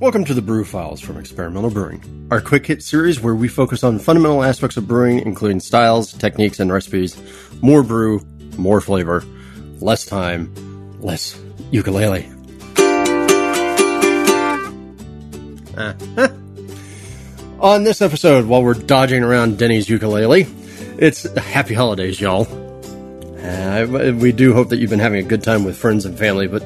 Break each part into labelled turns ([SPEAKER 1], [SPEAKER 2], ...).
[SPEAKER 1] Welcome to the Brew Files from Experimental Brewing, our quick hit series where we focus on fundamental aspects of brewing, including styles, techniques, and recipes. More brew, more flavor, less time, less ukulele. Uh, on this episode, while we're dodging around Denny's ukulele, it's happy holidays, y'all. Uh, we do hope that you've been having a good time with friends and family, but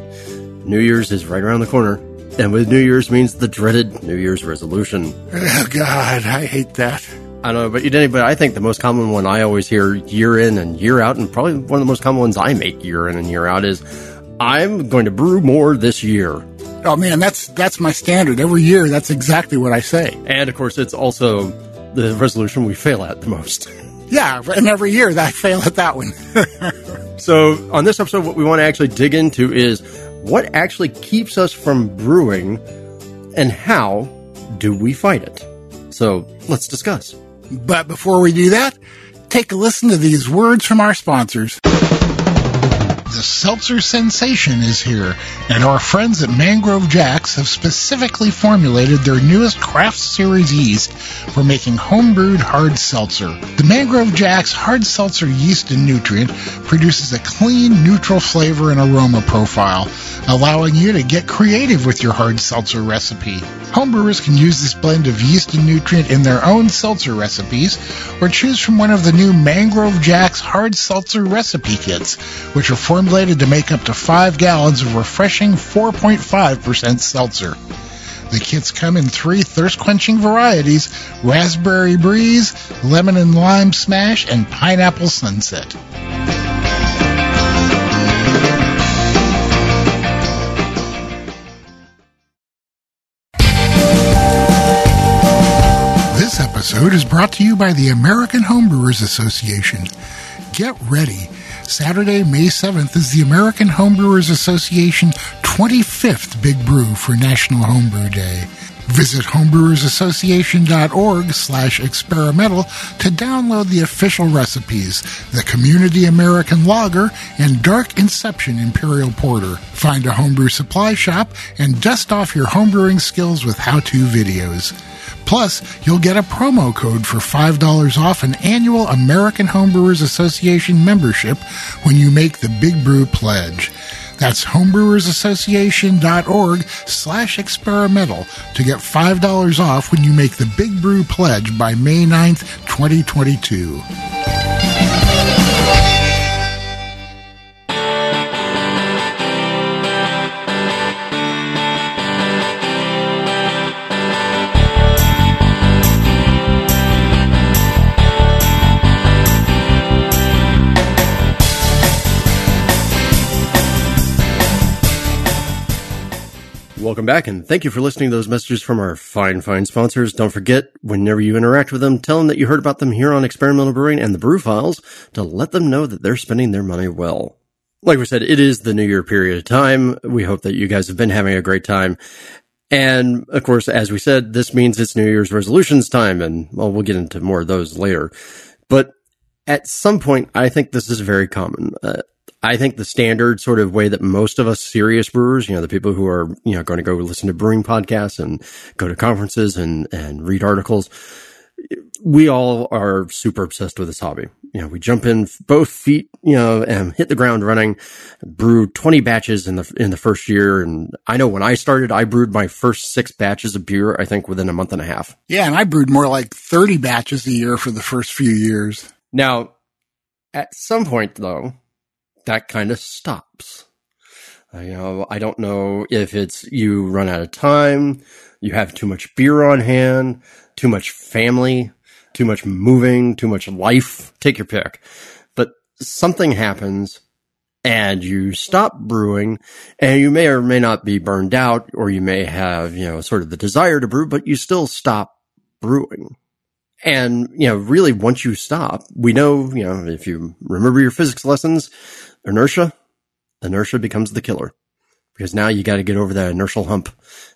[SPEAKER 1] New Year's is right around the corner. And with New Year's means the dreaded New Year's resolution.
[SPEAKER 2] Oh, God, I hate that.
[SPEAKER 1] I don't know about you, Denny, but I think the most common one I always hear year in and year out, and probably one of the most common ones I make year in and year out is, I'm going to brew more this year.
[SPEAKER 2] Oh man, that's that's my standard. Every year, that's exactly what I say.
[SPEAKER 1] And of course, it's also the resolution we fail at the most.
[SPEAKER 2] Yeah, and every year I fail at that one.
[SPEAKER 1] so, on this episode, what we want to actually dig into is what actually keeps us from brewing and how do we fight it? So, let's discuss.
[SPEAKER 2] But before we do that, take a listen to these words from our sponsors. The seltzer sensation is here, and our friends at Mangrove Jacks have specifically formulated their newest craft series yeast for making homebrewed hard seltzer. The Mangrove Jacks hard seltzer yeast and nutrient produces a clean, neutral flavor and aroma profile, allowing you to get creative with your hard seltzer recipe. Homebrewers can use this blend of yeast and nutrient in their own seltzer recipes, or choose from one of the new Mangrove Jacks hard seltzer recipe kits, which are formulated to make up to 5 gallons of refreshing 4.5% seltzer. The kits come in three thirst quenching varieties raspberry breeze, lemon and lime smash, and pineapple sunset. This episode is brought to you by the American Homebrewers Association. Get ready. Saturday, May 7th is the American Homebrewers Association 25th Big Brew for National Homebrew Day. Visit homebrewersassociation.org slash experimental to download the official recipes, the Community American Lager, and Dark Inception Imperial Porter. Find a homebrew supply shop and dust off your homebrewing skills with how-to videos. Plus, you'll get a promo code for $5 off an annual American Homebrewers Association membership when you make the Big Brew Pledge. That's homebrewersassociation.org slash experimental to get $5 off when you make the Big Brew Pledge by May 9th, 2022.
[SPEAKER 1] Welcome back, and thank you for listening to those messages from our fine, fine sponsors. Don't forget, whenever you interact with them, tell them that you heard about them here on Experimental Brewing and the Brew Files to let them know that they're spending their money well. Like we said, it is the New Year period of time. We hope that you guys have been having a great time. And of course, as we said, this means it's New Year's resolutions time, and well, we'll get into more of those later. But at some point, I think this is very common. Uh, I think the standard sort of way that most of us serious brewers, you know, the people who are, you know, going to go listen to brewing podcasts and go to conferences and, and read articles, we all are super obsessed with this hobby. You know, we jump in both feet, you know, and hit the ground running, brew 20 batches in the, in the first year. And I know when I started, I brewed my first six batches of beer, I think within a month and a half.
[SPEAKER 2] Yeah. And I brewed more like 30 batches a year for the first few years.
[SPEAKER 1] Now, at some point though, that kind of stops. You know, I don't know if it's you run out of time, you have too much beer on hand, too much family, too much moving, too much life. Take your pick. But something happens and you stop brewing and you may or may not be burned out or you may have, you know, sort of the desire to brew, but you still stop brewing. And, you know, really once you stop, we know, you know, if you remember your physics lessons, inertia, inertia becomes the killer because now you got to get over that inertial hump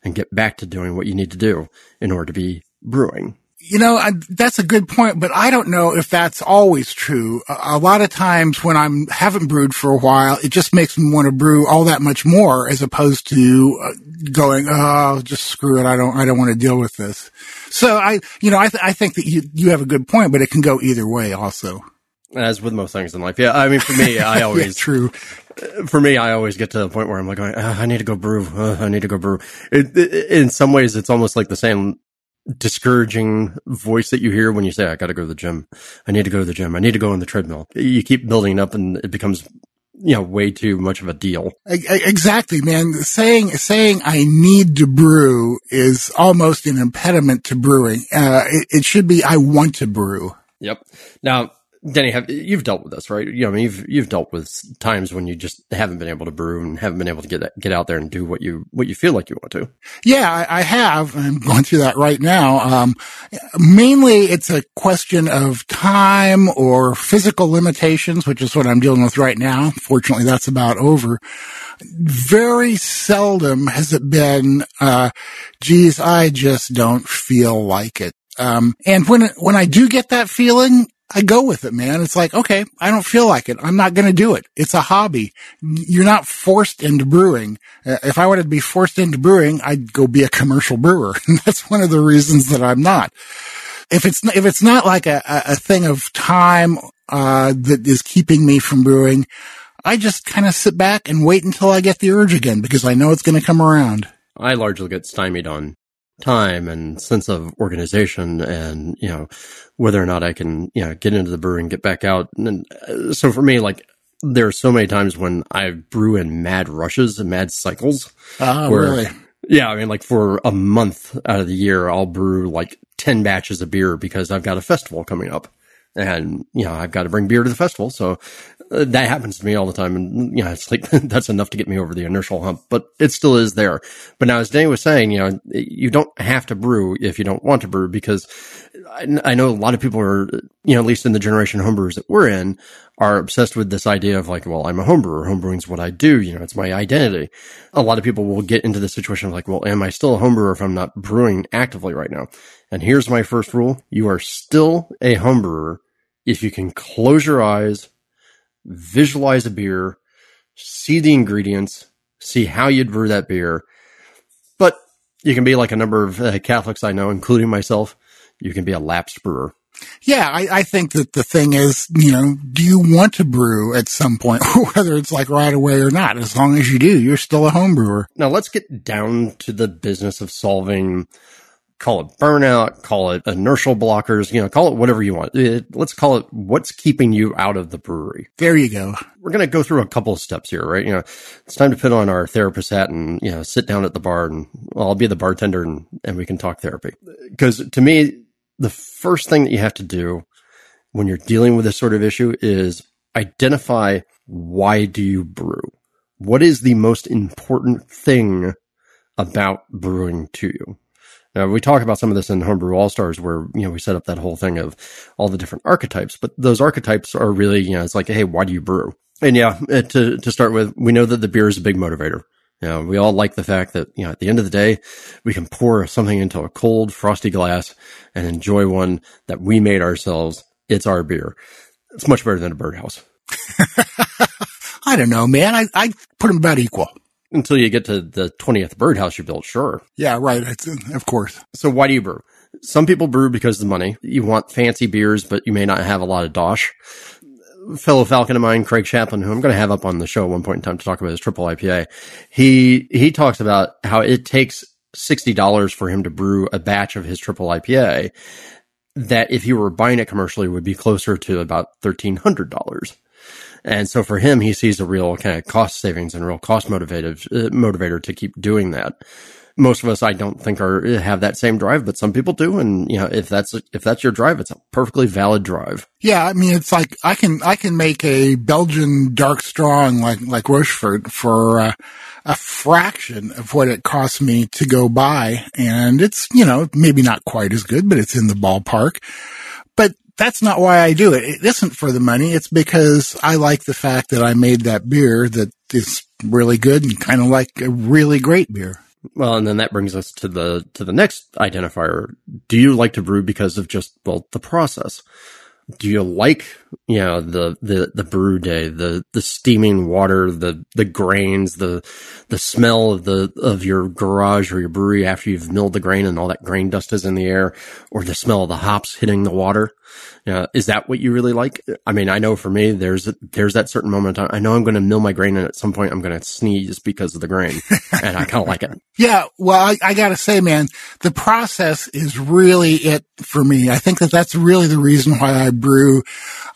[SPEAKER 1] and get back to doing what you need to do in order to be brewing.
[SPEAKER 2] You know, I, that's a good point, but I don't know if that's always true. A, a lot of times when I'm haven't brewed for a while, it just makes me want to brew all that much more as opposed to uh, going, oh, just screw it. I don't, I don't want to deal with this. So I, you know, I, th- I think that you, you have a good point, but it can go either way also.
[SPEAKER 1] As with most things in life. Yeah. I mean, for me, I always,
[SPEAKER 2] yeah, true.
[SPEAKER 1] For me, I always get to the point where I'm like, oh, I need to go brew. Uh, I need to go brew. It, it, in some ways, it's almost like the same discouraging voice that you hear when you say, I got to go to the gym. I need to go to the gym. I need to go on the treadmill. You keep building up and it becomes you know, way too much of a deal.
[SPEAKER 2] Exactly, man. Saying, saying I need to brew is almost an impediment to brewing. Uh, it, it, should be I want to brew.
[SPEAKER 1] Yep. Now, Denny, have you've dealt with this, right? You know, I mean, you've you've dealt with times when you just haven't been able to brew and haven't been able to get get out there and do what you what you feel like you want to.
[SPEAKER 2] Yeah, I, I have. I'm going through that right now. Um, mainly, it's a question of time or physical limitations, which is what I'm dealing with right now. Fortunately, that's about over. Very seldom has it been, uh, geez, I just don't feel like it. Um, and when, when I do get that feeling, I go with it, man. It's like, okay, I don't feel like it. I'm not going to do it. It's a hobby. You're not forced into brewing. Uh, if I wanted to be forced into brewing, I'd go be a commercial brewer. And that's one of the reasons that I'm not. If it's, if it's not like a, a thing of time, uh, that is keeping me from brewing, I just kind of sit back and wait until I get the urge again because I know it's going to come around.
[SPEAKER 1] I largely get stymied on time and sense of organization and, you know, whether or not I can, you know, get into the brew and get back out. And uh, so for me, like, there are so many times when I brew in mad rushes and mad cycles.
[SPEAKER 2] Ah, where, really?
[SPEAKER 1] Yeah. I mean, like for a month out of the year, I'll brew like 10 batches of beer because I've got a festival coming up and, you know, I've got to bring beer to the festival. So Uh, that happens to me all the time. And, you know, it's like, that's enough to get me over the inertial hump, but it still is there. But now, as Danny was saying, you know, you don't have to brew if you don't want to brew because I, I know a lot of people are, you know, at least in the generation of homebrewers that we're in are obsessed with this idea of like, well, I'm a homebrewer. Homebrewing's what I do. You know, it's my identity. A lot of people will get into the situation of like, well, am I still a homebrewer if I'm not brewing actively right now? And here's my first rule. You are still a homebrewer if you can close your eyes, visualize a beer, see the ingredients, see how you'd brew that beer. But you can be like a number of uh, Catholics I know, including myself. You can be a lapsed brewer.
[SPEAKER 2] Yeah, I, I, think that the thing is, you know, do you want to brew at some point, whether it's like right away or not? As long as you do, you're still a home brewer.
[SPEAKER 1] Now let's get down to the business of solving call it burnout, call it inertial blockers, you know, call it whatever you want. It, let's call it what's keeping you out of the brewery.
[SPEAKER 2] There you go.
[SPEAKER 1] We're going to go through a couple of steps here, right? You know, it's time to put on our therapist hat and, you know, sit down at the bar and well, I'll be the bartender and, and we can talk therapy. Because to me, the first thing that you have to do when you're dealing with this sort of issue is identify why do you brew? What is the most important thing about brewing to you? Now, we talk about some of this in Homebrew All Stars where, you know, we set up that whole thing of all the different archetypes, but those archetypes are really, you know, it's like, hey, why do you brew? And yeah, uh, to, to start with, we know that the beer is a big motivator. You know, we all like the fact that, you know, at the end of the day, we can pour something into a cold, frosty glass and enjoy one that we made ourselves. It's our beer. It's much better than a birdhouse.
[SPEAKER 2] I don't know, man. I, I put them about equal
[SPEAKER 1] until you get to the 20th birdhouse you built, sure.
[SPEAKER 2] Yeah, right. of course.
[SPEAKER 1] So why do you brew? Some people brew because of the money. You want fancy beers, but you may not have a lot of dosh. Fellow Falcon of mine, Craig Chaplin, who I'm going to have up on the show at one point in time to talk about his triple IPA. He, he talks about how it takes $60 for him to brew a batch of his triple IPA that if you were buying it commercially would be closer to about $1,300. And so for him, he sees a real kind of cost savings and real cost motivative uh, motivator to keep doing that. Most of us, I don't think are have that same drive, but some people do. And you know, if that's if that's your drive, it's a perfectly valid drive.
[SPEAKER 2] Yeah, I mean, it's like I can I can make a Belgian dark strong like like Rochefort for uh, a fraction of what it costs me to go buy, and it's you know maybe not quite as good, but it's in the ballpark that's not why I do it. It isn't for the money. It's because I like the fact that I made that beer that is really good and kind of like a really great beer.
[SPEAKER 1] Well, and then that brings us to the to the next identifier. Do you like to brew because of just well the process? do you like you know the the the brew day the the steaming water the the grains the the smell of the of your garage or your brewery after you've milled the grain and all that grain dust is in the air or the smell of the hops hitting the water uh, is that what you really like? I mean, I know for me, there's there's that certain moment. I know I'm going to mill my grain, and at some point, I'm going to sneeze because of the grain, and I kind of like it.
[SPEAKER 2] Yeah, well, I, I got to say, man, the process is really it for me. I think that that's really the reason why I brew.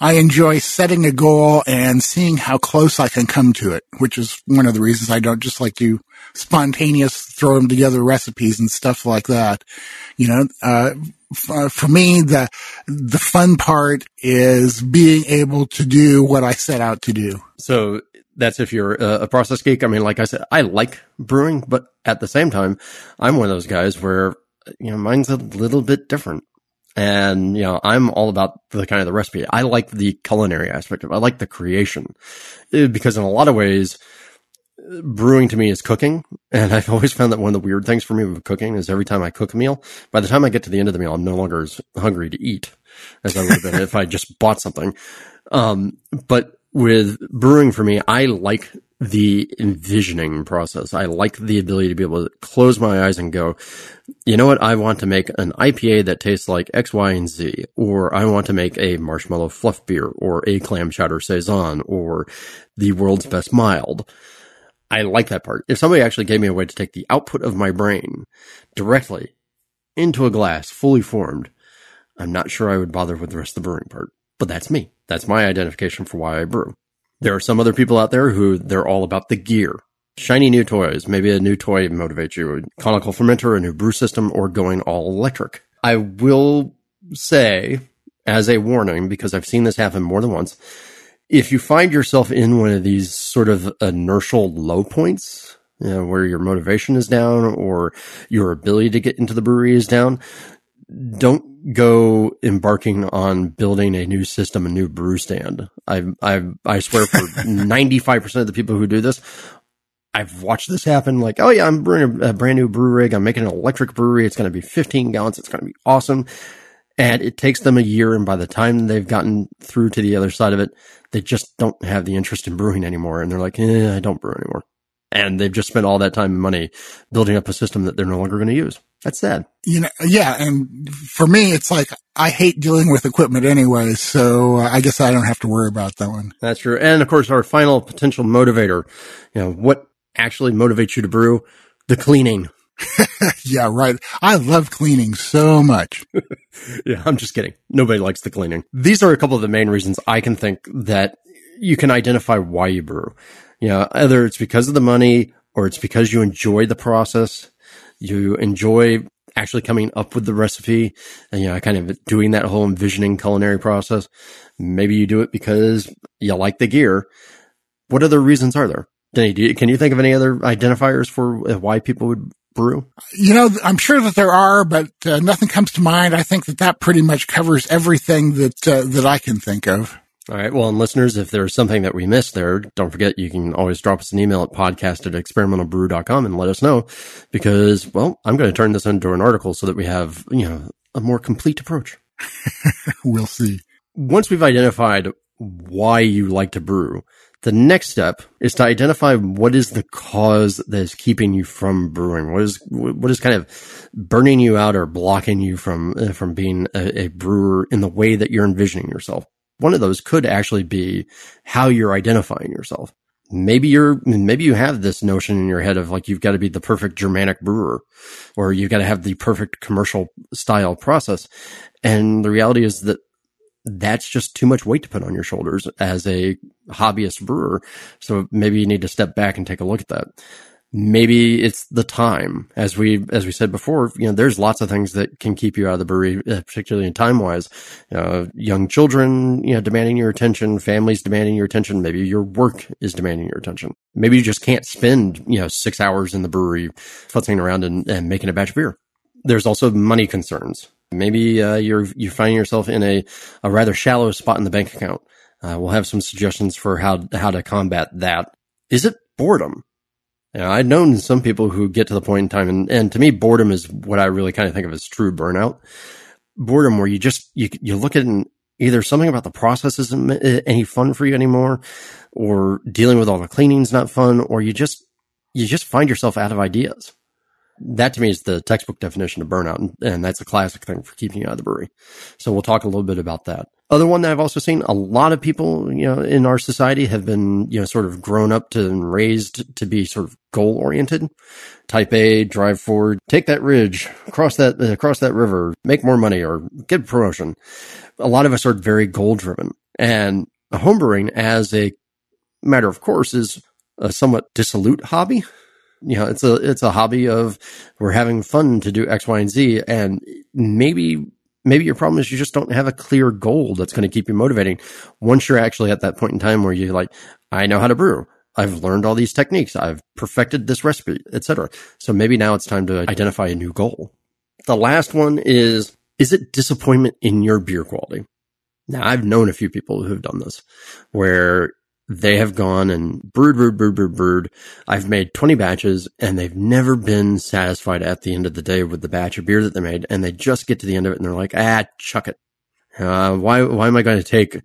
[SPEAKER 2] I enjoy setting a goal and seeing how close I can come to it, which is one of the reasons I don't just like to spontaneous throw them together recipes and stuff like that. You know, uh, uh, for me, the the fun part is being able to do what I set out to do.
[SPEAKER 1] So that's if you're a process geek. I mean, like I said, I like brewing, but at the same time, I'm one of those guys where you know mine's a little bit different. And, you know, I'm all about the kind of the recipe. I like the culinary aspect of it. I like the creation uh, because in a lot of ways, brewing to me is cooking. And I've always found that one of the weird things for me with cooking is every time I cook a meal, by the time I get to the end of the meal, I'm no longer as hungry to eat as I would have been if I just bought something. Um, but with brewing for me, I like the envisioning process. I like the ability to be able to close my eyes and go, you know what? I want to make an IPA that tastes like X, Y, and Z, or I want to make a marshmallow fluff beer or a clam chowder saison or the world's best mild. I like that part. If somebody actually gave me a way to take the output of my brain directly into a glass, fully formed, I'm not sure I would bother with the rest of the brewing part. But that's me. That's my identification for why I brew. There are some other people out there who they're all about the gear. Shiny new toys. Maybe a new toy motivates you. A conical fermenter, a new brew system, or going all electric. I will say, as a warning, because I've seen this happen more than once, if you find yourself in one of these sort of inertial low points, you know, where your motivation is down or your ability to get into the brewery is down, don't go embarking on building a new system, a new brew stand. I, I, I swear for 95% of the people who do this, I've watched this happen. Like, oh yeah, I'm brewing a, a brand new brew rig. I'm making an electric brewery. It's going to be 15 gallons. It's going to be awesome. And it takes them a year. And by the time they've gotten through to the other side of it, they just don't have the interest in brewing anymore. And they're like, eh, I don't brew anymore. And they've just spent all that time and money building up a system that they're no longer going to use. That's sad.
[SPEAKER 2] You know, yeah. And for me, it's like, I hate dealing with equipment anyway. So I guess I don't have to worry about that one.
[SPEAKER 1] That's true. And of course, our final potential motivator, you know, what actually motivates you to brew? The cleaning.
[SPEAKER 2] yeah, right. I love cleaning so much.
[SPEAKER 1] yeah, I'm just kidding. Nobody likes the cleaning. These are a couple of the main reasons I can think that you can identify why you brew. You know, either it's because of the money or it's because you enjoy the process. You enjoy actually coming up with the recipe and, you know, kind of doing that whole envisioning culinary process. Maybe you do it because you like the gear. What other reasons are there? Denny, you, can you think of any other identifiers for why people would brew?
[SPEAKER 2] You know, I'm sure that there are, but uh, nothing comes to mind. I think that that pretty much covers everything that uh, that I can think of.
[SPEAKER 1] All right. Well, and listeners, if there's something that we missed there, don't forget you can always drop us an email at podcast at experimentalbrew.com and let us know because, well, I'm going to turn this into an article so that we have, you know, a more complete approach.
[SPEAKER 2] we'll see.
[SPEAKER 1] Once we've identified why you like to brew, the next step is to identify what is the cause that is keeping you from brewing. What is what is kind of burning you out or blocking you from uh, from being a, a brewer in the way that you're envisioning yourself. One of those could actually be how you're identifying yourself. Maybe you're maybe you have this notion in your head of like you've got to be the perfect Germanic brewer, or you've got to have the perfect commercial style process. And the reality is that that's just too much weight to put on your shoulders as a hobbyist brewer. So maybe you need to step back and take a look at that. Maybe it's the time, as we as we said before. You know, there's lots of things that can keep you out of the brewery, uh, particularly in time wise. You know, young children, you know, demanding your attention, families demanding your attention. Maybe your work is demanding your attention. Maybe you just can't spend you know six hours in the brewery futzing around and, and making a batch of beer. There's also money concerns. Maybe uh, you're you find yourself in a, a rather shallow spot in the bank account. Uh, we'll have some suggestions for how how to combat that. Is it boredom? I've known some people who get to the point in time, and, and to me, boredom is what I really kind of think of as true burnout. Boredom, where you just you you look at and either something about the process isn't eh, any fun for you anymore, or dealing with all the cleaning's not fun, or you just you just find yourself out of ideas. That to me is the textbook definition of burnout, and, and that's a classic thing for keeping you out of the brewery. So we'll talk a little bit about that. Other one that I've also seen a lot of people, you know, in our society have been, you know, sort of grown up to and raised to be sort of goal oriented. Type A, drive forward, take that ridge, cross that, uh, cross that river, make more money or get promotion. A lot of us are very goal driven and homebrewing as a matter of course is a somewhat dissolute hobby. You know, it's a, it's a hobby of we're having fun to do X, Y, and Z. And maybe maybe your problem is you just don't have a clear goal that's going to keep you motivating. Once you're actually at that point in time where you're like, I know how to brew. I've learned all these techniques. I've perfected this recipe, etc. So maybe now it's time to identify a new goal. The last one is, is it disappointment in your beer quality? Now I've known a few people who've done this where they have gone and brewed, brewed, brewed, brewed, brewed. I've made 20 batches and they've never been satisfied at the end of the day with the batch of beer that they made. And they just get to the end of it and they're like, ah, chuck it. Uh, why, why am I going to take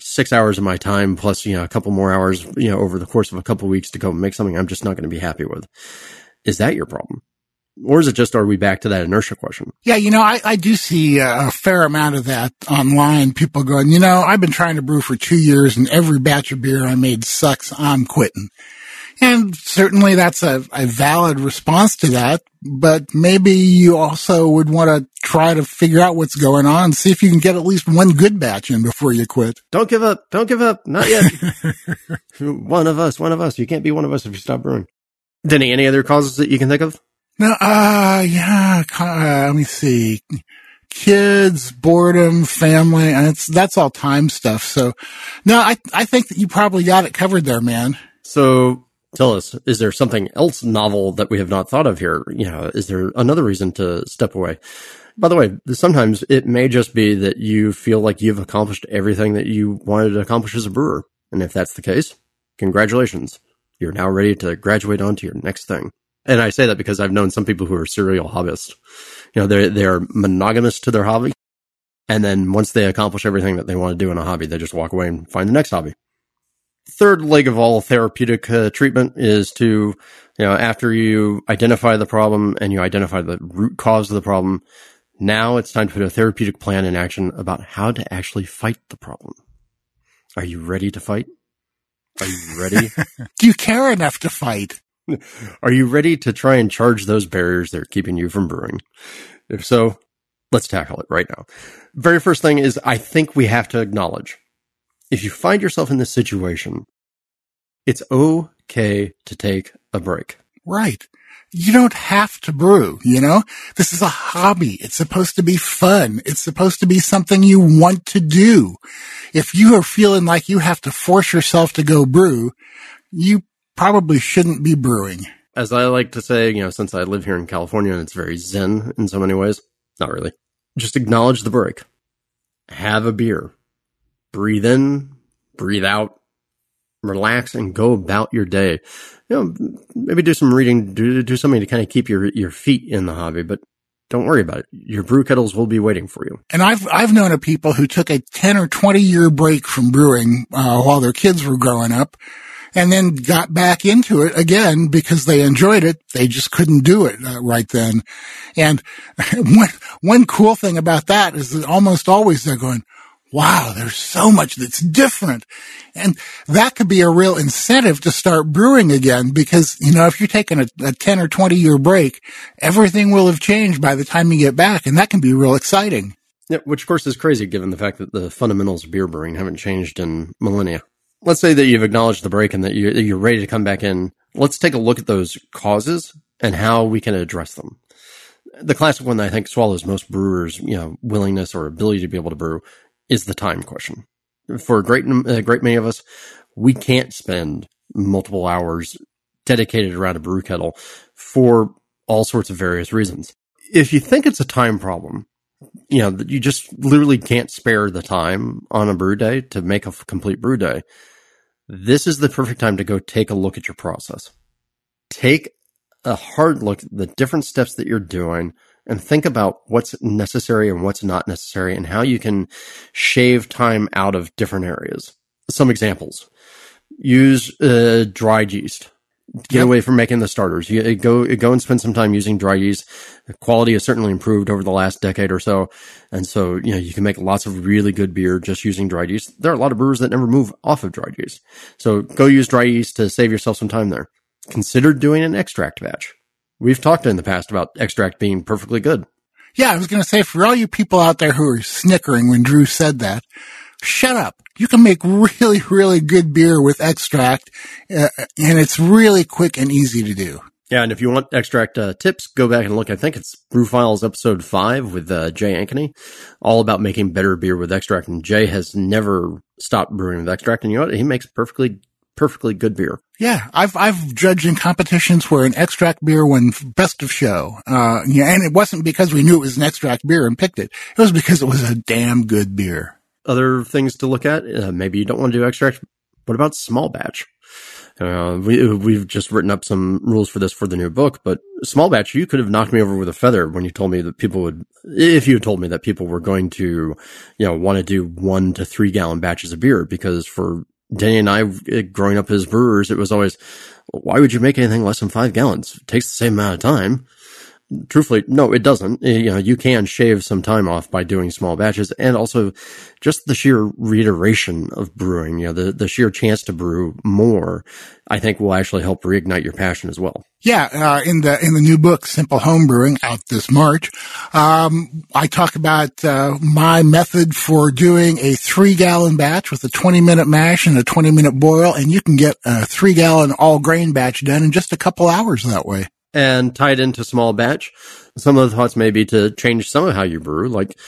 [SPEAKER 1] six hours of my time plus, you know, a couple more hours, you know, over the course of a couple weeks to go make something I'm just not going to be happy with? Is that your problem? Or is it just, are we back to that inertia question?
[SPEAKER 2] Yeah, you know, I, I do see a fair amount of that online. People going, you know, I've been trying to brew for two years and every batch of beer I made sucks. I'm quitting. And certainly that's a, a valid response to that. But maybe you also would want to try to figure out what's going on, see if you can get at least one good batch in before you quit.
[SPEAKER 1] Don't give up. Don't give up. Not yet. one of us, one of us. You can't be one of us if you stop brewing. Denny, any other causes that you can think of?
[SPEAKER 2] No, uh, yeah, uh, let me see. Kids, boredom, family, and it's, that's all time stuff. So, no, I, I think that you probably got it covered there, man.
[SPEAKER 1] So tell us, is there something else novel that we have not thought of here? You know, is there another reason to step away? By the way, sometimes it may just be that you feel like you've accomplished everything that you wanted to accomplish as a brewer. And if that's the case, congratulations. You're now ready to graduate on to your next thing. And I say that because I've known some people who are serial hobbyists. You know, they're, they're monogamous to their hobby. And then once they accomplish everything that they want to do in a hobby, they just walk away and find the next hobby. Third leg of all therapeutic uh, treatment is to, you know, after you identify the problem and you identify the root cause of the problem, now it's time to put a therapeutic plan in action about how to actually fight the problem. Are you ready to fight? Are you ready?
[SPEAKER 2] Do you care enough to fight?
[SPEAKER 1] Are you ready to try and charge those barriers that are keeping you from brewing? If so, let's tackle it right now. Very first thing is I think we have to acknowledge if you find yourself in this situation, it's okay to take a break.
[SPEAKER 2] Right. You don't have to brew, you know? This is a hobby. It's supposed to be fun. It's supposed to be something you want to do. If you are feeling like you have to force yourself to go brew, you probably shouldn't be brewing.
[SPEAKER 1] As I like to say, you know, since I live here in California and it's very zen in so many ways, not really. Just acknowledge the break. Have a beer. Breathe in, breathe out, relax and go about your day. You know, maybe do some reading, do, do something to kind of keep your, your feet in the hobby, but don't worry about it. Your brew kettles will be waiting for you.
[SPEAKER 2] And I've I've known of people who took a ten or twenty year break from brewing uh, while their kids were growing up, and then got back into it again because they enjoyed it. They just couldn't do it uh, right then. And one, one cool thing about that is that almost always they're going, wow, there's so much that's different. And that could be a real incentive to start brewing again because, you know, if you're taking a, a 10 or 20 year break, everything will have changed by the time you get back. And that can be real exciting.
[SPEAKER 1] Yeah, which of course is crazy given the fact that the fundamentals of beer brewing haven't changed in millennia let's say that you've acknowledged the break and that you're, you're ready to come back in. Let's take a look at those causes and how we can address them. The classic one that I think swallows most brewers, you know, willingness or ability to be able to brew is the time question. For a great, a great many of us, we can't spend multiple hours dedicated around a brew kettle for all sorts of various reasons. If you think it's a time problem, you know, you just literally can't spare the time on a brew day to make a complete brew day this is the perfect time to go take a look at your process. take a hard look at the different steps that you're doing and think about what's necessary and what's not necessary and how you can shave time out of different areas. Some examples. Use uh, dried yeast. Get yep. away from making the starters. You go go and spend some time using dry yeast. The quality has certainly improved over the last decade or so, and so you know you can make lots of really good beer just using dried yeast. There are a lot of brewers that never move off of dried yeast, so go use dry yeast to save yourself some time there. Consider doing an extract batch. We've talked in the past about extract being perfectly good.
[SPEAKER 2] Yeah, I was going to say for all you people out there who are snickering when Drew said that, shut up. You can make really, really good beer with extract, uh, and it's really quick and easy to do.
[SPEAKER 1] Yeah, and if you want extract uh, tips, go back and look. I think it's Brew Files episode five with uh, Jay Ankeny, all about making better beer with extract. And Jay has never stopped brewing with extract, and you know what? He makes perfectly perfectly good beer.
[SPEAKER 2] Yeah, I've I've judged in competitions where an extract beer won best of show. Uh, yeah, and it wasn't because we knew it was an extract beer and picked it. It was because it was a damn good beer.
[SPEAKER 1] Other things to look at. Uh, maybe you don't want to do extract. What about small batch? Uh, we, we've just written up some rules for this for the new book, but small batch, you could have knocked me over with a feather when you told me that people would, if you told me that people were going to, you know, want to do one to three gallon batches of beer because for Danny and I, eh, growing up as brewers, it was always, why would you make anything less than five gallons? It takes the same amount of time. Truthfully, no, it doesn't. Eh, you know, you can shave some time off by doing small batches and also just the sheer reiteration of brewing, you know, the, the sheer chance to brew more, I think will actually help reignite your passion as well.
[SPEAKER 2] Yeah, uh, in the in the new book, Simple Home Brewing, out this March, um, I talk about uh, my method for doing a three gallon batch with a twenty minute mash and a twenty minute boil, and you can get a three gallon all grain batch done in just a couple hours that way.
[SPEAKER 1] And tied into small batch, some of the thoughts may be to change some of how you brew, like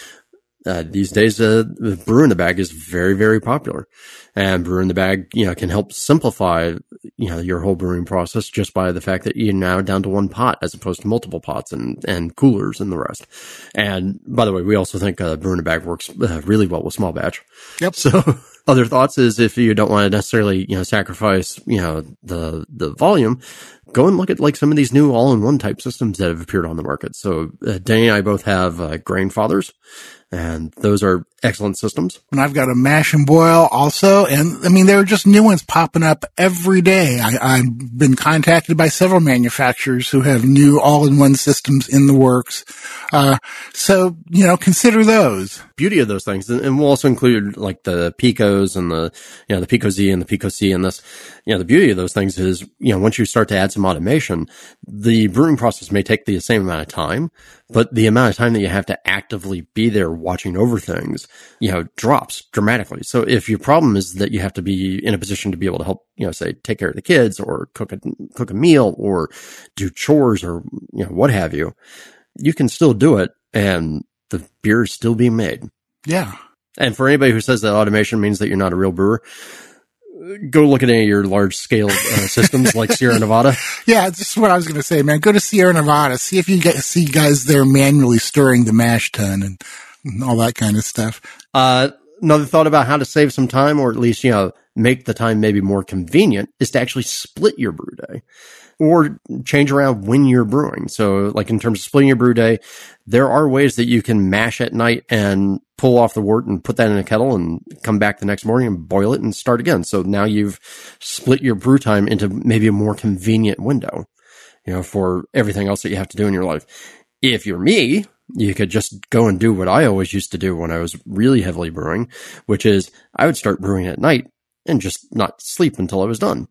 [SPEAKER 1] uh, these days, uh, brew in the bag is very, very popular and brew in the bag, you know, can help simplify, you know, your whole brewing process just by the fact that you're now down to one pot as opposed to multiple pots and, and coolers and the rest. And by the way, we also think, uh, brew in the bag works uh, really well with small batch.
[SPEAKER 2] Yep.
[SPEAKER 1] So other thoughts is if you don't want to necessarily, you know, sacrifice, you know, the, the volume, go and look at like some of these new all-in-one type systems that have appeared on the market. So uh, Danny and I both have uh, Grainfathers, and those are excellent systems.
[SPEAKER 2] And I've got a mash and boil also, and I mean there are just new ones popping up every day. I, have been contacted by several manufacturers who have new all-in-one systems in the works. Uh, so you know, consider those.
[SPEAKER 1] Beauty of those things, and we'll also include like the Picos and the you know the Pico Z and the Pico C and this. You know, the beauty of those things is you know once you start to add some automation, the brewing process may take the same amount of time, but the amount of time that you have to actively be there watching over things, you know, drops dramatically. So if your problem is that you have to be in a position to be able to help, you know, say take care of the kids or cook a, cook a meal or do chores or, you know, what have you, you can still do it and the beer is still being made.
[SPEAKER 2] Yeah.
[SPEAKER 1] And for anybody who says that automation means that you're not a real brewer, go look at any of your large scale uh, systems like Sierra Nevada.
[SPEAKER 2] Yeah, this is what I was going to say, man. Go to Sierra Nevada, see if you get, see guys there manually stirring the mash tun and, and all that kind of stuff.
[SPEAKER 1] Uh, another thought about how to save some time or at least, you know, make the time maybe more convenient is to actually split your brew day or change around when you're brewing. So like in terms of splitting your brew day, there are ways that you can mash at night and pull off the wort and put that in a kettle and come back the next morning and boil it and start again. So now you've split your brew time into maybe a more convenient window, you know, for everything else that you have to do in your life. If you're me, you could just go and do what I always used to do when I was really heavily brewing, which is I would start brewing at night and just not sleep until I was done.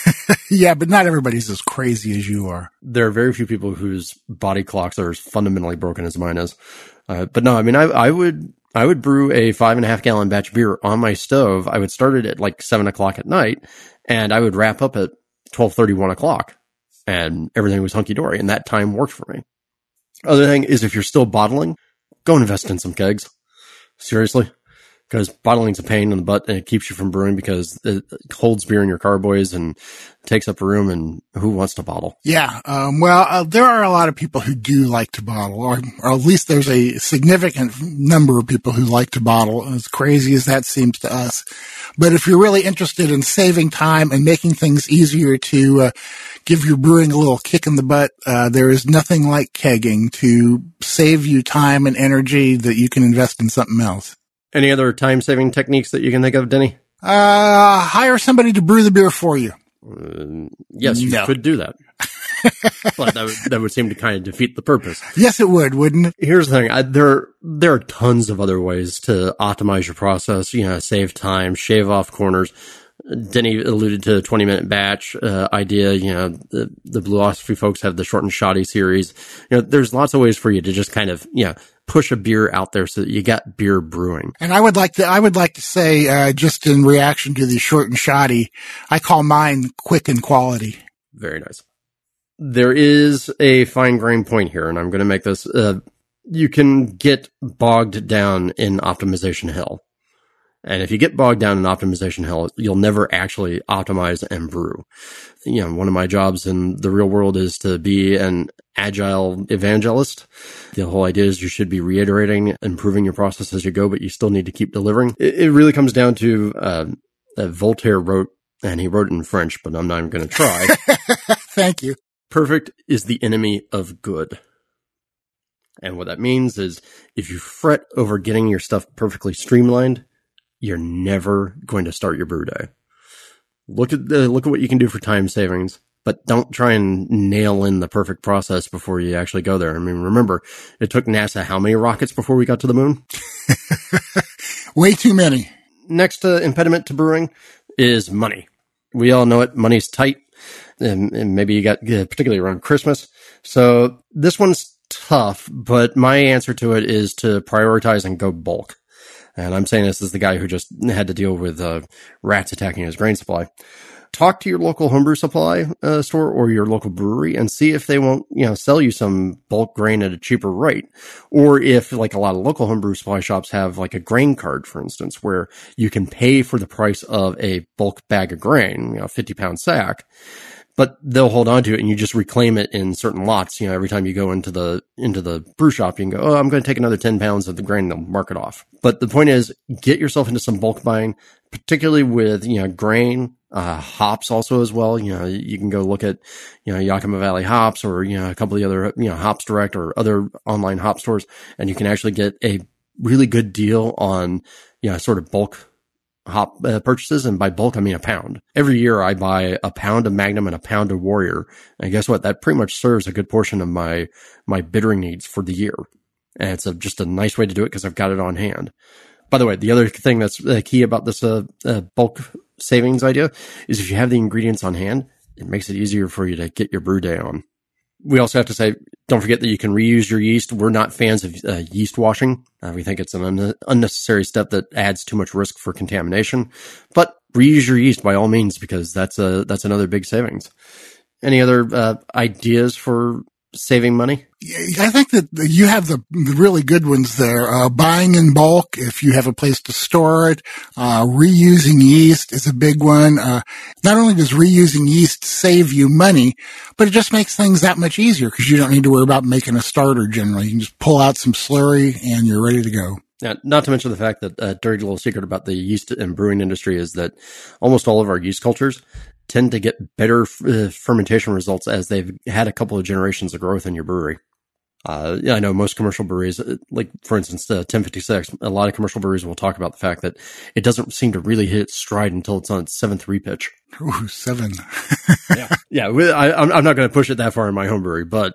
[SPEAKER 2] yeah, but not everybody's as crazy as you are.
[SPEAKER 1] There are very few people whose body clocks are as fundamentally broken as mine is. Uh, but no, I mean, I, I would, I would brew a five and a half gallon batch beer on my stove. I would start it at like seven o'clock at night and I would wrap up at 1230, one o'clock and everything was hunky dory. And that time worked for me. Other thing is if you're still bottling, go invest in some kegs. Seriously. Because bottling's a pain in the butt and it keeps you from brewing because it holds beer in your carboys and takes up room. And who wants to bottle?
[SPEAKER 2] Yeah. Um, well, uh, there are a lot of people who do like to bottle, or, or at least there's a significant number of people who like to bottle, as crazy as that seems to us. But if you're really interested in saving time and making things easier to uh, give your brewing a little kick in the butt, uh, there is nothing like kegging to save you time and energy that you can invest in something else.
[SPEAKER 1] Any other time saving techniques that you can think of, Denny?
[SPEAKER 2] Uh, hire somebody to brew the beer for you.
[SPEAKER 1] Uh, yes, you
[SPEAKER 2] No.
[SPEAKER 1] could do that. but that would, that would seem to kind of defeat the purpose.
[SPEAKER 2] Yes, it would, wouldn't it?
[SPEAKER 1] Here's the thing. I, there, there are tons of other ways to optimize your process, you know, save time, shave off corners. Denny alluded to the 20 minute batch, uh, idea. You know, the, the Brülosophy folks have the short and shoddy series. You know, there's lots of ways for you to just kind of, you know, push a beer out there so that you got beer brewing.
[SPEAKER 2] And I would like to, I would like to say, uh, just in reaction to the short and shoddy, I call mine quick and quality.
[SPEAKER 1] Very nice. There is a fine grain point here, and I'm going to make this. Uh, you can get bogged down in optimization hell. And if you get bogged down in optimization hell, you'll never actually optimize and brew. You know, one of my jobs in the real world is to be an agile evangelist. The whole idea is you should be reiterating, improving your process as you go, but you still need to keep delivering. It, it really comes down to, uh, uh, Voltaire wrote, and he wrote it in French, but I'm not even going to try.
[SPEAKER 2] Thank you.
[SPEAKER 1] Perfect is the enemy of good. And what that means is if you fret over getting your stuff perfectly streamlined, you're never going to start your brew day. Look at the, look at what you can do for time savings, but don't try and nail in the perfect process before you actually go there. I mean, remember, it took NASA how many rockets before we got to the moon?
[SPEAKER 2] Way too many.
[SPEAKER 1] Next uh, impediment to brewing is money. We all know it. Money's tight. And, and maybe you got, uh, particularly around Christmas. So this one's tough, but my answer to it is to prioritize and go bulk. And I'm saying this as the guy who just had to deal with uh, rats attacking his grain supply. Talk to your local homebrew supply uh, store or your local brewery and see if they won't, you know, sell you some bulk grain at a cheaper rate. Or if, like a lot of local homebrew supply shops have like a grain card, for instance, where you can pay for the price of a bulk bag of grain, you know, 50 pound sack, but they'll hold on to it and you just reclaim it in certain lots. You know, every time you go into the, into the brew shop, you can go, Oh, I'm going to take another 10 pounds of the grain they'll mark it off. But the point is get yourself into some bulk buying, particularly with, you know, grain, uh, hops also as well. You know, you can go look at, you know, Yakima Valley hops or, you know, a couple of the other, you know, hops direct or other online hop stores. And you can actually get a really good deal on, you know, sort of bulk hop uh, purchases. And by bulk, I mean a pound. Every year I buy a pound of Magnum and a pound of Warrior. And guess what? That pretty much serves a good portion of my, my bittering needs for the year. And it's a, just a nice way to do it because I've got it on hand. By the way, the other thing that's uh, key about this uh, uh, bulk savings idea is if you have the ingredients on hand, it makes it easier for you to get your brew day on. We also have to say, don't forget that you can reuse your yeast. We're not fans of uh, yeast washing. Uh, we think it's an un- unnecessary step that adds too much risk for contamination. But reuse your yeast by all means because that's a that's another big savings. Any other uh, ideas for saving money?
[SPEAKER 2] I think that you have the, really good ones there. Uh, buying in bulk if you have a place to store it. Uh, reusing yeast is a big one. Uh, not only does reusing yeast save you money, but it just makes things that much easier because you don't need to worry about making a starter generally. You can just pull out some slurry and you're ready to go.
[SPEAKER 1] Now, not to mention the fact that a dirty little secret about the yeast and brewing industry is that almost all of our yeast cultures tend to get better uh, fermentation results as they've had a couple of generations of growth in your brewery. Uh, yeah, I know most commercial breweries, uh, like for instance, uh, 1056, a lot of commercial breweries will talk about the fact that it doesn't seem to really hit its stride until it's on its seventh repitch.
[SPEAKER 2] Ooh, seven.
[SPEAKER 1] yeah. Yeah. I, I'm, I'm not going to push it that far in my home brewery, but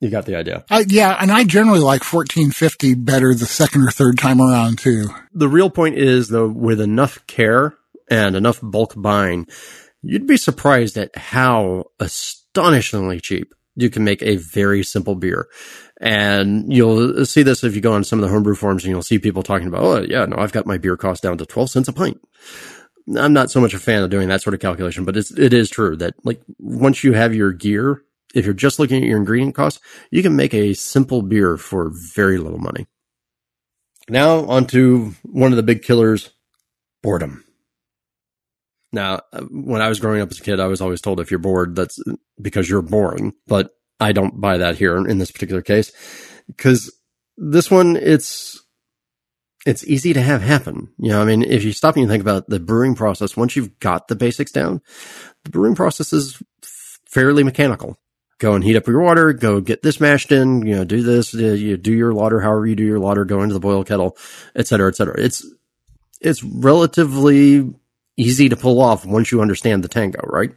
[SPEAKER 1] you got the idea.
[SPEAKER 2] Uh, yeah, and I generally like 1450 better the second or third time around too.
[SPEAKER 1] The real point is though, with enough care and enough bulk buying, you'd be surprised at how astonishingly cheap you can make a very simple beer. And you'll see this if you go on some of the homebrew forums and you'll see people talking about, oh yeah, no, I've got my beer cost down to 12 cents a pint. I'm not so much a fan of doing that sort of calculation, but it's, it is true that like once you have your gear, if you're just looking at your ingredient costs, you can make a simple beer for very little money. Now onto one of the big killers, boredom. Now, uh, when I was growing up as a kid, I was always told if you're bored, that's because you're boring. But I don't buy that here in this particular case because this one, it's, it's easy to have happen. You know, I mean, if you stop and you think about the brewing process, once you've got the basics down, the brewing process is fairly mechanical. Go and heat up your water, go get this mashed in, you know, do this, you do your lauter, however you do your lauter, go into the boil kettle, et cetera, et cetera. It's, it's relatively easy to pull off once you understand the tango, right?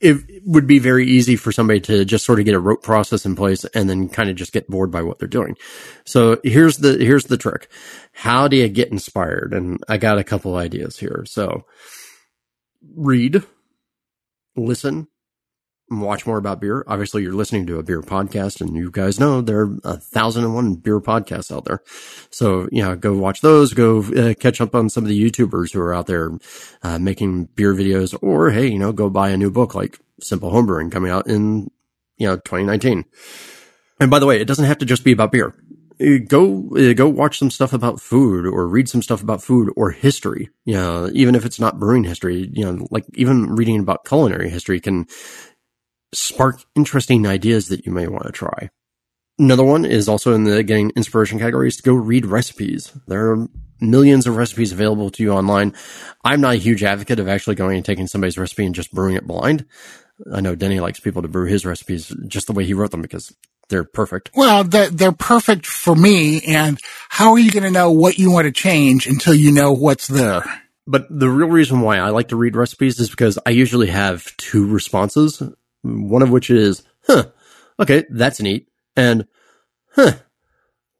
[SPEAKER 1] It would be very easy for somebody to just sort of get a rote process in place and then kind of just get bored by what they're doing. So here's the, here's the trick. How do you get inspired? And I got a couple ideas here. So read, listen, watch more about beer. Obviously, you're listening to a beer podcast, and you guys know there are a thousand and one beer podcasts out there. So, you know, go watch those. Go uh, catch up on some of the YouTubers who are out there uh, making beer videos, or hey, you know, go buy a new book like Simple Homebrewing coming out in you know 2019. And by the way, it doesn't have to just be about beer. Uh, go uh, go watch some stuff about food or read some stuff about food or history you know even if it's not brewing history you know like even reading about culinary history can spark interesting ideas that you may want to try. Another one is also in the getting inspiration categories to go read recipes. There are millions of recipes available to you online. I'm not a huge advocate of actually going and taking somebody's recipe and just brewing it blind. I know Denny likes people to brew his recipes just the way he wrote them because they're perfect.
[SPEAKER 2] Well, they're perfect for me. And how are you going to know what you want to change until you know what's there?
[SPEAKER 1] But the real reason why I like to read recipes is because I usually have two responses one of which is, huh, okay, that's neat. And, huh,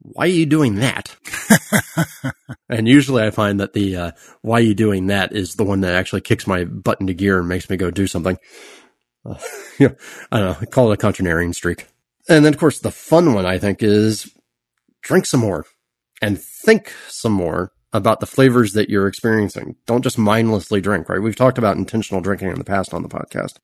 [SPEAKER 1] why are you doing that? and usually I find that the, uh, why are you doing that is the one that actually kicks my butt into gear and makes me go do something. Uh, you know, I don't know, call it a contrarian streak. And then of course the fun one I think is drink some more and think some more about the flavors that you're experiencing. Don't just mindlessly drink, right? We've talked about intentional drinking in the past on the podcast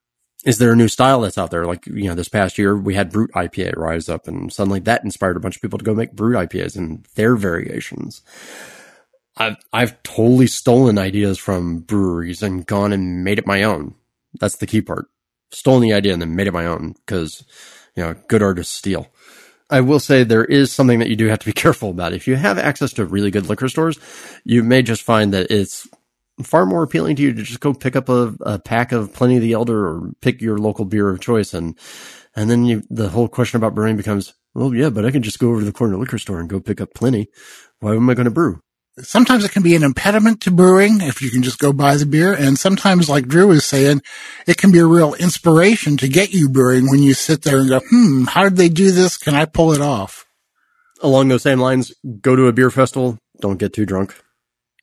[SPEAKER 1] is there a new style that's out there? Like, you know, this past year we had Brut IPA rise up and suddenly that inspired a bunch of people to go make Brut IPAs and their variations. I've, I've totally stolen ideas from breweries and gone and made it my own. That's the key part. Stolen the idea and then made it my own because, you know, good artists steal. I will say there is something that you do have to be careful about. If you have access to really good liquor stores, you may just find that it's far more appealing to you to just go pick up a, a pack of Pliny the Elder or pick your local beer of choice. And, and then you, the whole question about brewing becomes, well, yeah, but I can just go over to the corner liquor store and go pick up Pliny. Why am I going to brew?
[SPEAKER 2] Sometimes it can be an impediment to brewing if you can just go buy the beer. And sometimes, like Drew is saying, it can be a real inspiration to get you brewing when you sit there and go, hmm, how did they do this? Can I pull it off?
[SPEAKER 1] Along those same lines, go to a beer festival. Don't get too drunk.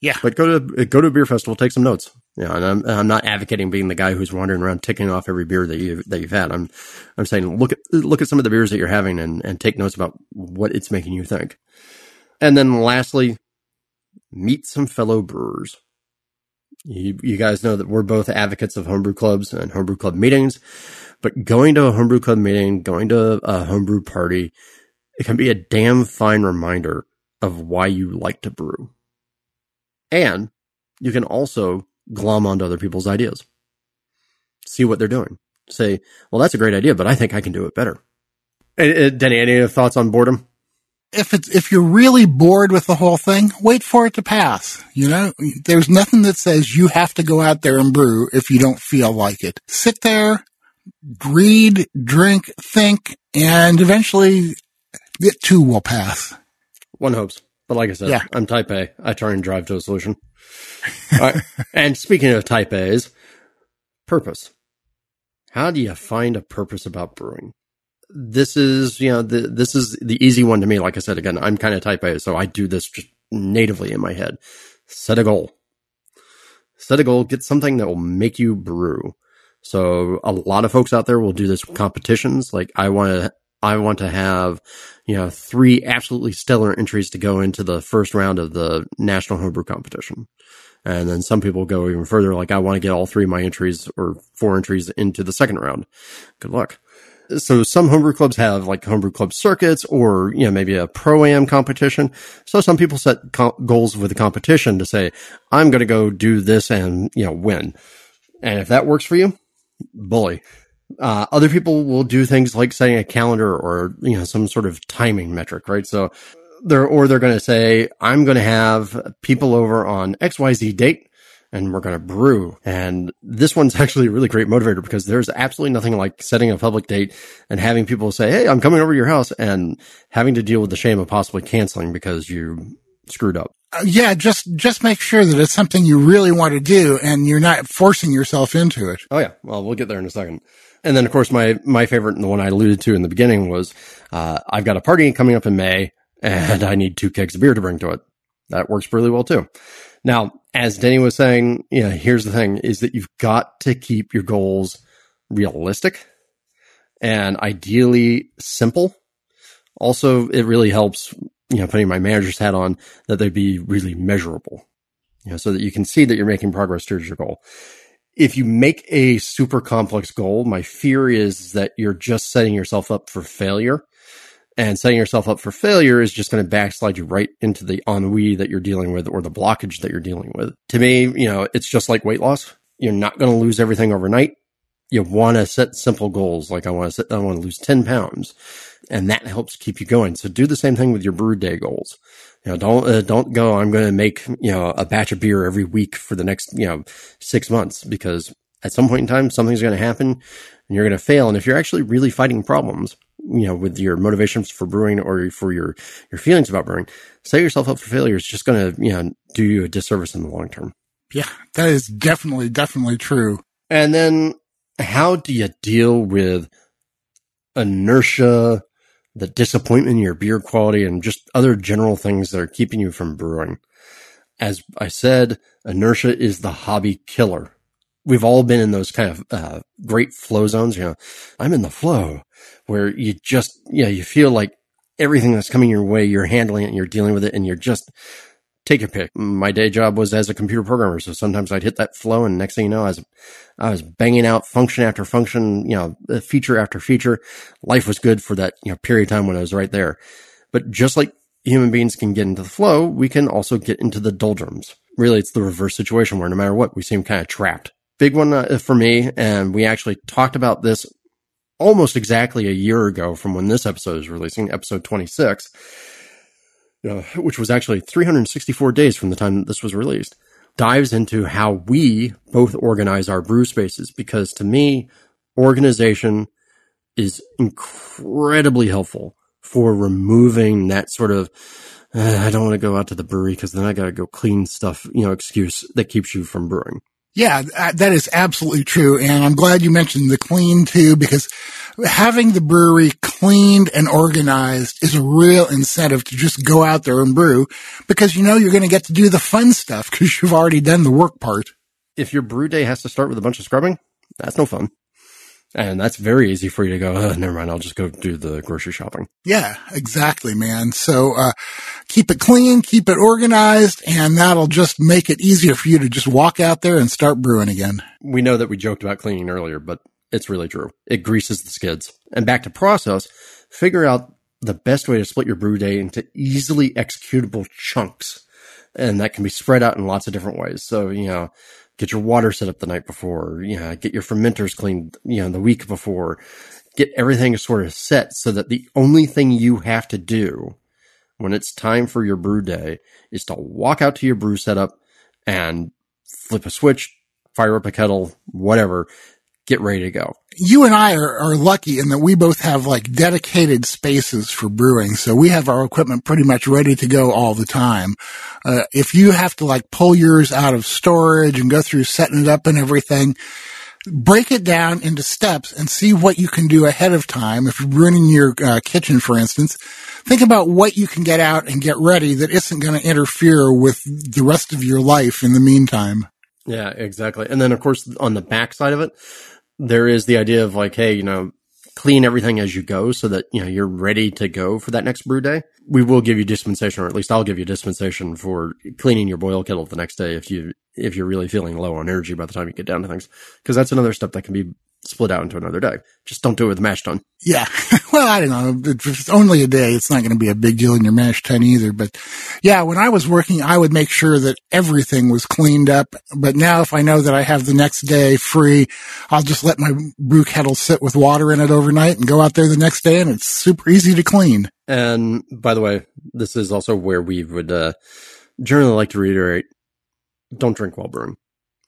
[SPEAKER 2] Yeah.
[SPEAKER 1] But go to go to a beer festival, take some notes. Yeah, and I'm I'm not advocating being the guy who's wandering around ticking off every beer that you that you've had. I'm I'm saying look at look at some of the beers that you're having and and take notes about what it's making you think. And then lastly, meet some fellow brewers. You, you guys know that we're both advocates of homebrew clubs and homebrew club meetings, but going to a homebrew club meeting, going to a homebrew party, it can be a damn fine reminder of why you like to brew. And you can also glom onto other people's ideas. See what they're doing. Say, well, that's a great idea, but I think I can do it better. Uh, Denny, any thoughts on boredom?
[SPEAKER 2] If it's, if you're really bored with the whole thing, wait for it to pass. You know, there's nothing that says you have to go out there and brew if you don't feel like it. Sit there, read, drink, think, and eventually it too will pass.
[SPEAKER 1] One hopes. But like I said, yeah. I'm type A. I try and drive to a solution. right. And speaking of type A's, purpose. How do you find a purpose about brewing? This is, you know, the, this is the easy one to me. Like I said, again, I'm kind of type A, so I do this just natively in my head. Set a goal. Set a goal. Get something that will make you brew. So a lot of folks out there will do this with competitions. Like I want to I want to have, you know, three absolutely stellar entries to go into the first round of the national homebrew competition. And then some people go even further, like I want to get all three of my entries or four entries into the second round. Good luck. So some homebrew clubs have like homebrew club circuits or, you know, maybe a pro-am competition. So some people set co- goals with the competition to say, I'm going to go do this and, you know, win. And if that works for you, bully. Uh, other people will do things like setting a calendar or, you know, some sort of timing metric, right? So they're, or they're going to say, I'm going to have people over on XYZ date and we're going to brew. And this one's actually a really great motivator because there's absolutely nothing like setting a public date and having people say, Hey, I'm coming over to your house and having to deal with the shame of possibly canceling because you screwed up.
[SPEAKER 2] Uh, yeah, just just make sure that it's something you really want to do and you're not forcing yourself into it.
[SPEAKER 1] Oh yeah, well we'll get there in a second. And then of course my my favorite and the one I alluded to in the beginning was uh, I've got a party coming up in May and I need two kegs of beer to bring to it. That works really well too. Now, as Denny was saying, you know, here's the thing is that you've got to keep your goals realistic and ideally simple. Also, it really helps, you know, putting my manager's hat on that they be really measurable, you know, so that you can see that you're making progress towards your goal. If you make a super complex goal, my fear is that you're just setting yourself up for failure and setting yourself up for failure is just going to backslide you right into the ennui that you're dealing with or the blockage that you're dealing with. To me, you know, it's just like weight loss. You're not going to lose everything overnight. You want to set simple goals. Like I want to set, I want to lose 10 pounds and that helps keep you going. So do the same thing with your brew day goals. You know, don't, uh, don't go, I'm going to make, you know, a batch of beer every week for the next, you know, six months because at some point in time, something's going to happen and you're going to fail. And if you're actually really fighting problems, you know, with your motivations for brewing or for your, your feelings about brewing, set yourself up for failure is just going to, you know, do you a disservice in the long term.
[SPEAKER 2] Yeah, that is definitely, definitely true.
[SPEAKER 1] And then how do you deal with inertia, the disappointment in your beer quality and just other general things that are keeping you from brewing? As I said, inertia is the hobby killer we've all been in those kind of uh, great flow zones. You know, I'm in the flow where you just, you know, you feel like everything that's coming your way, you're handling it and you're dealing with it and you're just take your pick. My day job was as a computer programmer. So sometimes I'd hit that flow and next thing you know, I was, I was banging out function after function, you know, feature after feature. Life was good for that, you know, period of time when I was right there. But just like human beings can get into the flow, we can also get into the doldrums. Really, it's the reverse situation where no matter what, we seem kind of trapped big one uh, for me. And we actually talked about this almost exactly a year ago from when this episode is releasing, episode 26, uh, which was actually 364 days from the time that this was released, dives into how we both organize our brew spaces. Because to me, organization is incredibly helpful for removing that sort of uh, I don't want to go out to the brewery because then I got to go clean stuff, you know, excuse that keeps you from brewing.
[SPEAKER 2] Yeah, uh, that is absolutely true. And I'm glad you mentioned the clean too, because having the brewery cleaned and organized is a real incentive to just go out there and brew because you know you're going to get to do the fun stuff because you've already done the work part.
[SPEAKER 1] If your brew day has to start with a bunch of scrubbing, that's no fun. And that's very easy for you to go, oh, never mind. I'll just go do the grocery shopping.
[SPEAKER 2] Yeah, exactly, man. So, uh, keep it clean, keep it organized, and that'll just make it easier for you to just walk out there and start brewing again.
[SPEAKER 1] We know that we joked about cleaning earlier, but it's really true. It greases the skids. And back to process, figure out the best way to split your brew day into easily executable chunks. And that can be spread out in lots of different ways. So, you know, get your water set up the night before, you know, get your fermenters cleaned, you know, the week before, get everything sort of set so that the only thing you have to do when it's time for your brew day is to walk out to your brew setup and flip a switch, fire up a kettle, whatever, get ready to go.
[SPEAKER 2] You and I are, are lucky in that we both have like dedicated spaces for brewing. So we have our equipment pretty much ready to go all the time. Uh, if you have to like pull yours out of storage and go through setting it up and everything, break it down into steps and see what you can do ahead of time. If you're running your uh, kitchen, for instance, think about what you can get out and get ready that isn't going to interfere with the rest of your life in the meantime.
[SPEAKER 1] Yeah, exactly. And then of course on the back side of it, there is the idea of like, hey, you know, clean everything as you go so that, you know, you're ready to go for that next brew day. We will give you dispensation, or at least I'll give you dispensation for cleaning your boil kettle the next day if you, if you're really feeling low on energy by the time you get down to things. Cause that's another step that can be split out into another day. Just don't do it with mash tun.
[SPEAKER 2] Yeah. well, I don't know. If it's only a day, it's not going to be a big deal in your mash tun either. But yeah, when I was working, I would make sure that everything was cleaned up. But now if I know that I have the next day free, I'll just let my brew kettle sit with water in it overnight and go out there the next day and it's super easy to clean.
[SPEAKER 1] And by the way, this is also where we would, uh, generally like to reiterate, don't drink while brewing.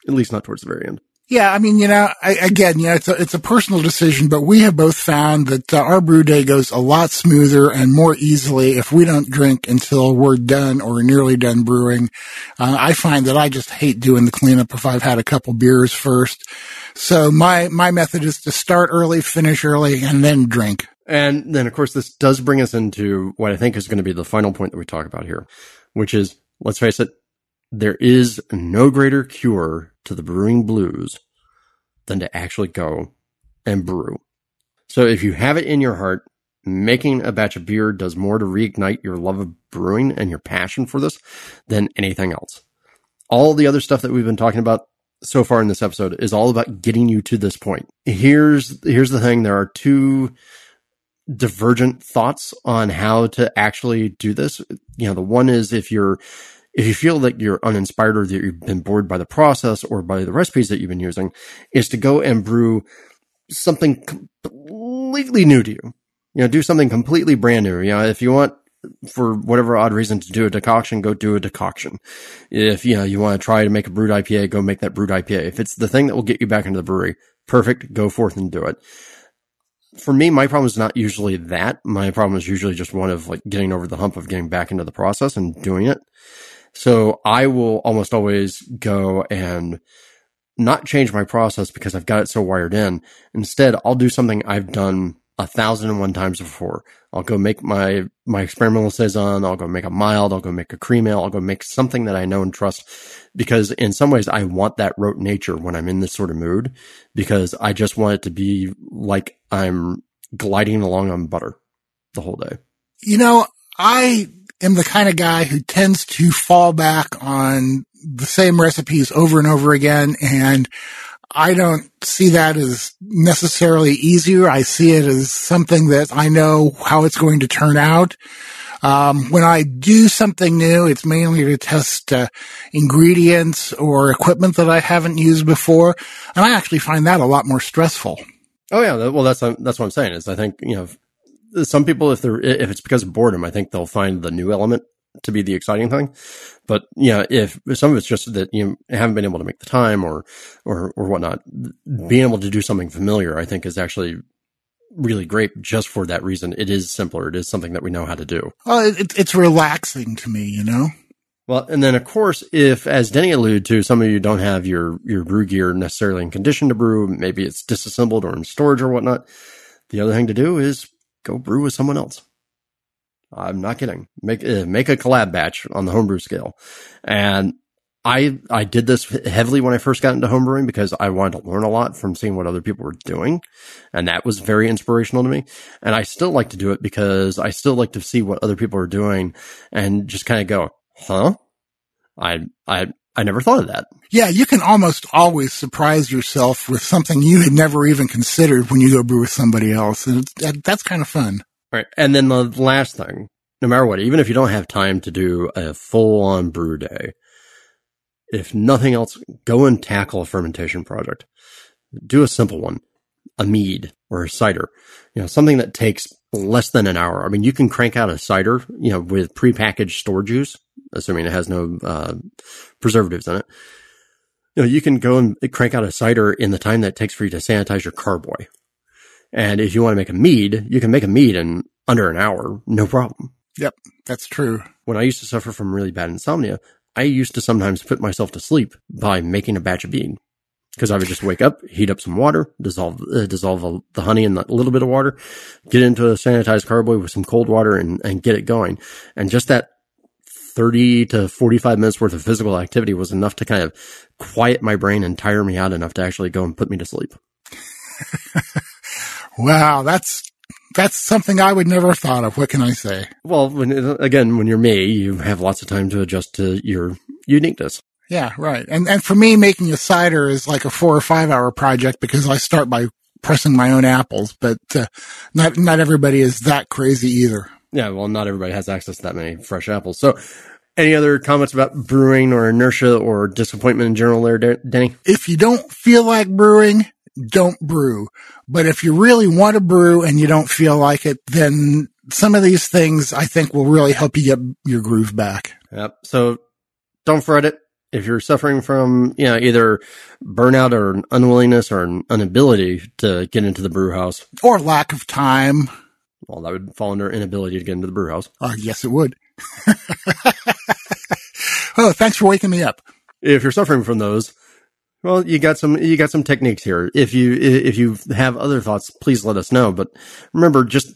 [SPEAKER 1] At least not towards the very end.
[SPEAKER 2] Yeah, I mean, you know, I, again, you know, it's a, it's a personal decision, but we have both found that uh, our brew day goes a lot smoother and more easily if we don't drink until we're done or nearly done brewing. Uh, I find that I just hate doing the cleanup if I've had a couple beers first. So my, my method is to start early, finish early, and then drink.
[SPEAKER 1] And then, of course, this does bring us into what I think is going to be the final point that we talk about here, which is, let's face it, there is no greater cure to the brewing blues than to actually go and brew. So if you have it in your heart, making a batch of beer does more to reignite your love of brewing and your passion for this than anything else. All the other stuff that we've been talking about so far in this episode is all about getting you to this point. Here's, here's the thing. There are two divergent thoughts on how to actually do this. You know, the one is if you're if you feel that you're uninspired or that you've been bored by the process or by the recipes that you've been using, is to go and brew something completely new to you. You know, do something completely brand new. You know, if you want for whatever odd reason to do a decoction, go do a decoction. If you know you want to try to make a Brut IPA, go make that Brut IPA. If it's the thing that will get you back into the brewery, perfect. Go forth and do it. For me, my problem is not usually that. My problem is usually just one of like getting over the hump of getting back into the process and doing it. So I will almost always go and not change my process because I've got it so wired in. Instead, I'll do something I've done a thousand and one times before. I'll go make my, my experimental saison. I'll go make a mild. I'll go make a cream ale. I'll go make something that I know and trust because in some ways I want that rote nature when I'm in this sort of mood because I just want it to be like I'm gliding along on butter the whole day.
[SPEAKER 2] You know, I am the kind of guy who tends to fall back on the same recipes over and over again. And I don't see that as necessarily easier. I see it as something that I know how it's going to turn out. Um, when I do something new, it's mainly to test uh, ingredients or equipment that I haven't used before, and I actually find that a lot more stressful.
[SPEAKER 1] Oh yeah, well that's that's what I'm saying. Is I think you know some people, if they're, if it's because of boredom, I think they'll find the new element to be the exciting thing. But yeah, if some of it's just that you haven't been able to make the time or, or, or whatnot, being able to do something familiar, I think is actually really great just for that reason. It is simpler. It is something that we know how to do.
[SPEAKER 2] Well, it, it's relaxing to me, you know?
[SPEAKER 1] Well, and then of course, if, as Denny alluded to, some of you don't have your, your brew gear necessarily in condition to brew, maybe it's disassembled or in storage or whatnot. The other thing to do is go brew with someone else. I'm not kidding. Make uh, make a collab batch on the homebrew scale, and I I did this heavily when I first got into homebrewing because I wanted to learn a lot from seeing what other people were doing, and that was very inspirational to me. And I still like to do it because I still like to see what other people are doing and just kind of go, huh? I I I never thought of that.
[SPEAKER 2] Yeah, you can almost always surprise yourself with something you had never even considered when you go brew with somebody else. And that, that's kind of fun.
[SPEAKER 1] Right. And then the last thing, no matter what, even if you don't have time to do a full on brew day, if nothing else, go and tackle a fermentation project. Do a simple one, a mead or a cider, you know, something that takes less than an hour. I mean, you can crank out a cider, you know, with prepackaged store juice assuming it has no uh, preservatives in it. You know, you can go and crank out a cider in the time that it takes for you to sanitize your carboy. And if you want to make a mead, you can make a mead in under an hour, no problem.
[SPEAKER 2] Yep, that's true.
[SPEAKER 1] When I used to suffer from really bad insomnia, I used to sometimes put myself to sleep by making a batch of mead because I would just wake up, heat up some water, dissolve uh, dissolve the honey in a little bit of water, get into a sanitized carboy with some cold water, and and get it going. And just that 30 to 45 minutes worth of physical activity was enough to kind of quiet my brain and tire me out enough to actually go and put me to sleep.
[SPEAKER 2] wow, that's that's something I would never have thought of. What can I say?
[SPEAKER 1] Well, when, again, when you're me, you have lots of time to adjust to your uniqueness.
[SPEAKER 2] Yeah, right. And and for me, making a cider is like a four or five hour project because I start by pressing my own apples, but uh, not not everybody is that crazy either.
[SPEAKER 1] Yeah, well, not everybody has access to that many fresh apples. So, any other comments about brewing or inertia or disappointment in general there, Denny?
[SPEAKER 2] If you don't feel like brewing, don't brew. But if you really want to brew and you don't feel like it, then some of these things I think will really help you get your groove back.
[SPEAKER 1] Yep. So don't fret it. If you're suffering from, you know, either burnout or an unwillingness or an inability to get into the brew house
[SPEAKER 2] or lack of time.
[SPEAKER 1] Well, that would fall under inability to get into the brew house.
[SPEAKER 2] Uh, yes, it would. oh, thanks for waking me up.
[SPEAKER 1] If you're suffering from those, well, you got some you got some techniques here. If you if you have other thoughts, please let us know. But remember, just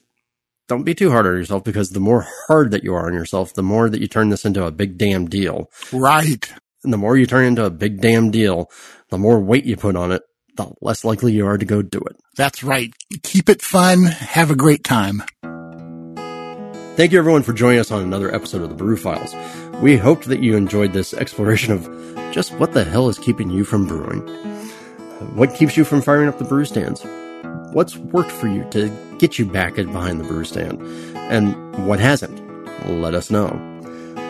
[SPEAKER 1] don't be too hard on yourself because the more hard that you are on yourself, the more that you turn this into a big damn deal.
[SPEAKER 2] Right.
[SPEAKER 1] And the more you turn into a big damn deal, the more weight you put on it, the less likely you are to go do it.
[SPEAKER 2] That's right. Keep it fun. Have a great time.
[SPEAKER 1] Thank you everyone for joining us on another episode of the Brew Files. We hoped that you enjoyed this exploration of just what the hell is keeping you from brewing. What keeps you from firing up the brew stands? What's worked for you to get you back behind the brew stand? And what hasn't? Let us know.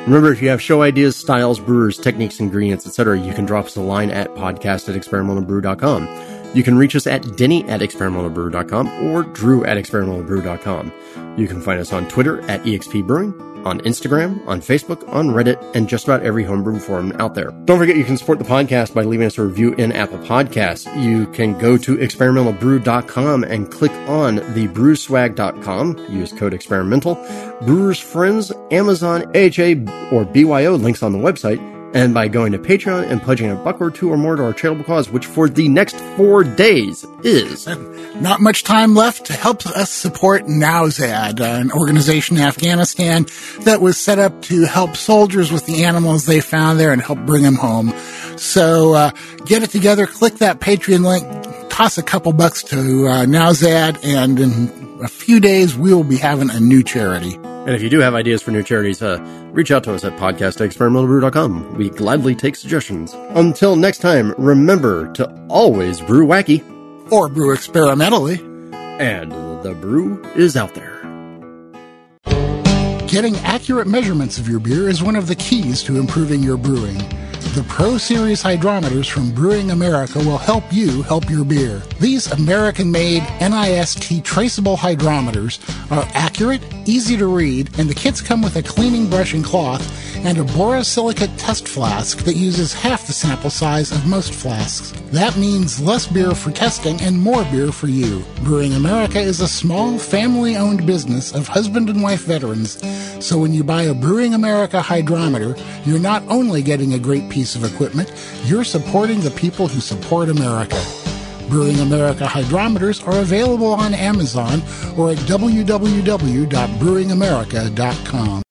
[SPEAKER 1] Remember, if you have show ideas, styles, brewers, techniques, ingredients, etc., you can drop us a line at podcast at experimentalbrew.com. You can reach us at denny at experimentalbrew.com or drew at experimentalbrew.com. You can find us on Twitter at EXP Brewing, on Instagram, on Facebook, on Reddit, and just about every homebrew forum out there. Don't forget you can support the podcast by leaving us a review in Apple Podcasts. You can go to experimentalbrew.com and click on the brewswag.com. Use code experimental. Brewers Friends, Amazon, AHA, or BYO links on the website and by going to Patreon and pledging a buck or two or more to our charitable cause, which for the next four days is.
[SPEAKER 2] Not much time left to help us support Nowzad, an organization in Afghanistan that was set up to help soldiers with the animals they found there and help bring them home. So uh, get it together, click that Patreon link, toss a couple bucks to uh, Nowzad, and in a few days we will be having a new charity.
[SPEAKER 1] And if you do have ideas for new charities, uh, reach out to us at podcast@experimentalbrew.com. We gladly take suggestions. Until next time, remember to always brew wacky
[SPEAKER 2] or brew experimentally.
[SPEAKER 1] And the brew is out there.
[SPEAKER 2] Getting accurate measurements of your beer is one of the keys to improving your brewing. The Pro Series hydrometers from Brewing America will help you help your beer. These American made NIST traceable hydrometers are accurate, easy to read, and the kits come with a cleaning brush and cloth and a borosilicate test flask that uses half the sample size of most flasks. That means less beer for testing and more beer for you. Brewing America is a small, family owned business of husband and wife veterans, so when you buy a Brewing America hydrometer, you're not only getting a great piece of equipment, you're supporting the people who support America. Brewing America hydrometers are available on Amazon or at www.brewingamerica.com.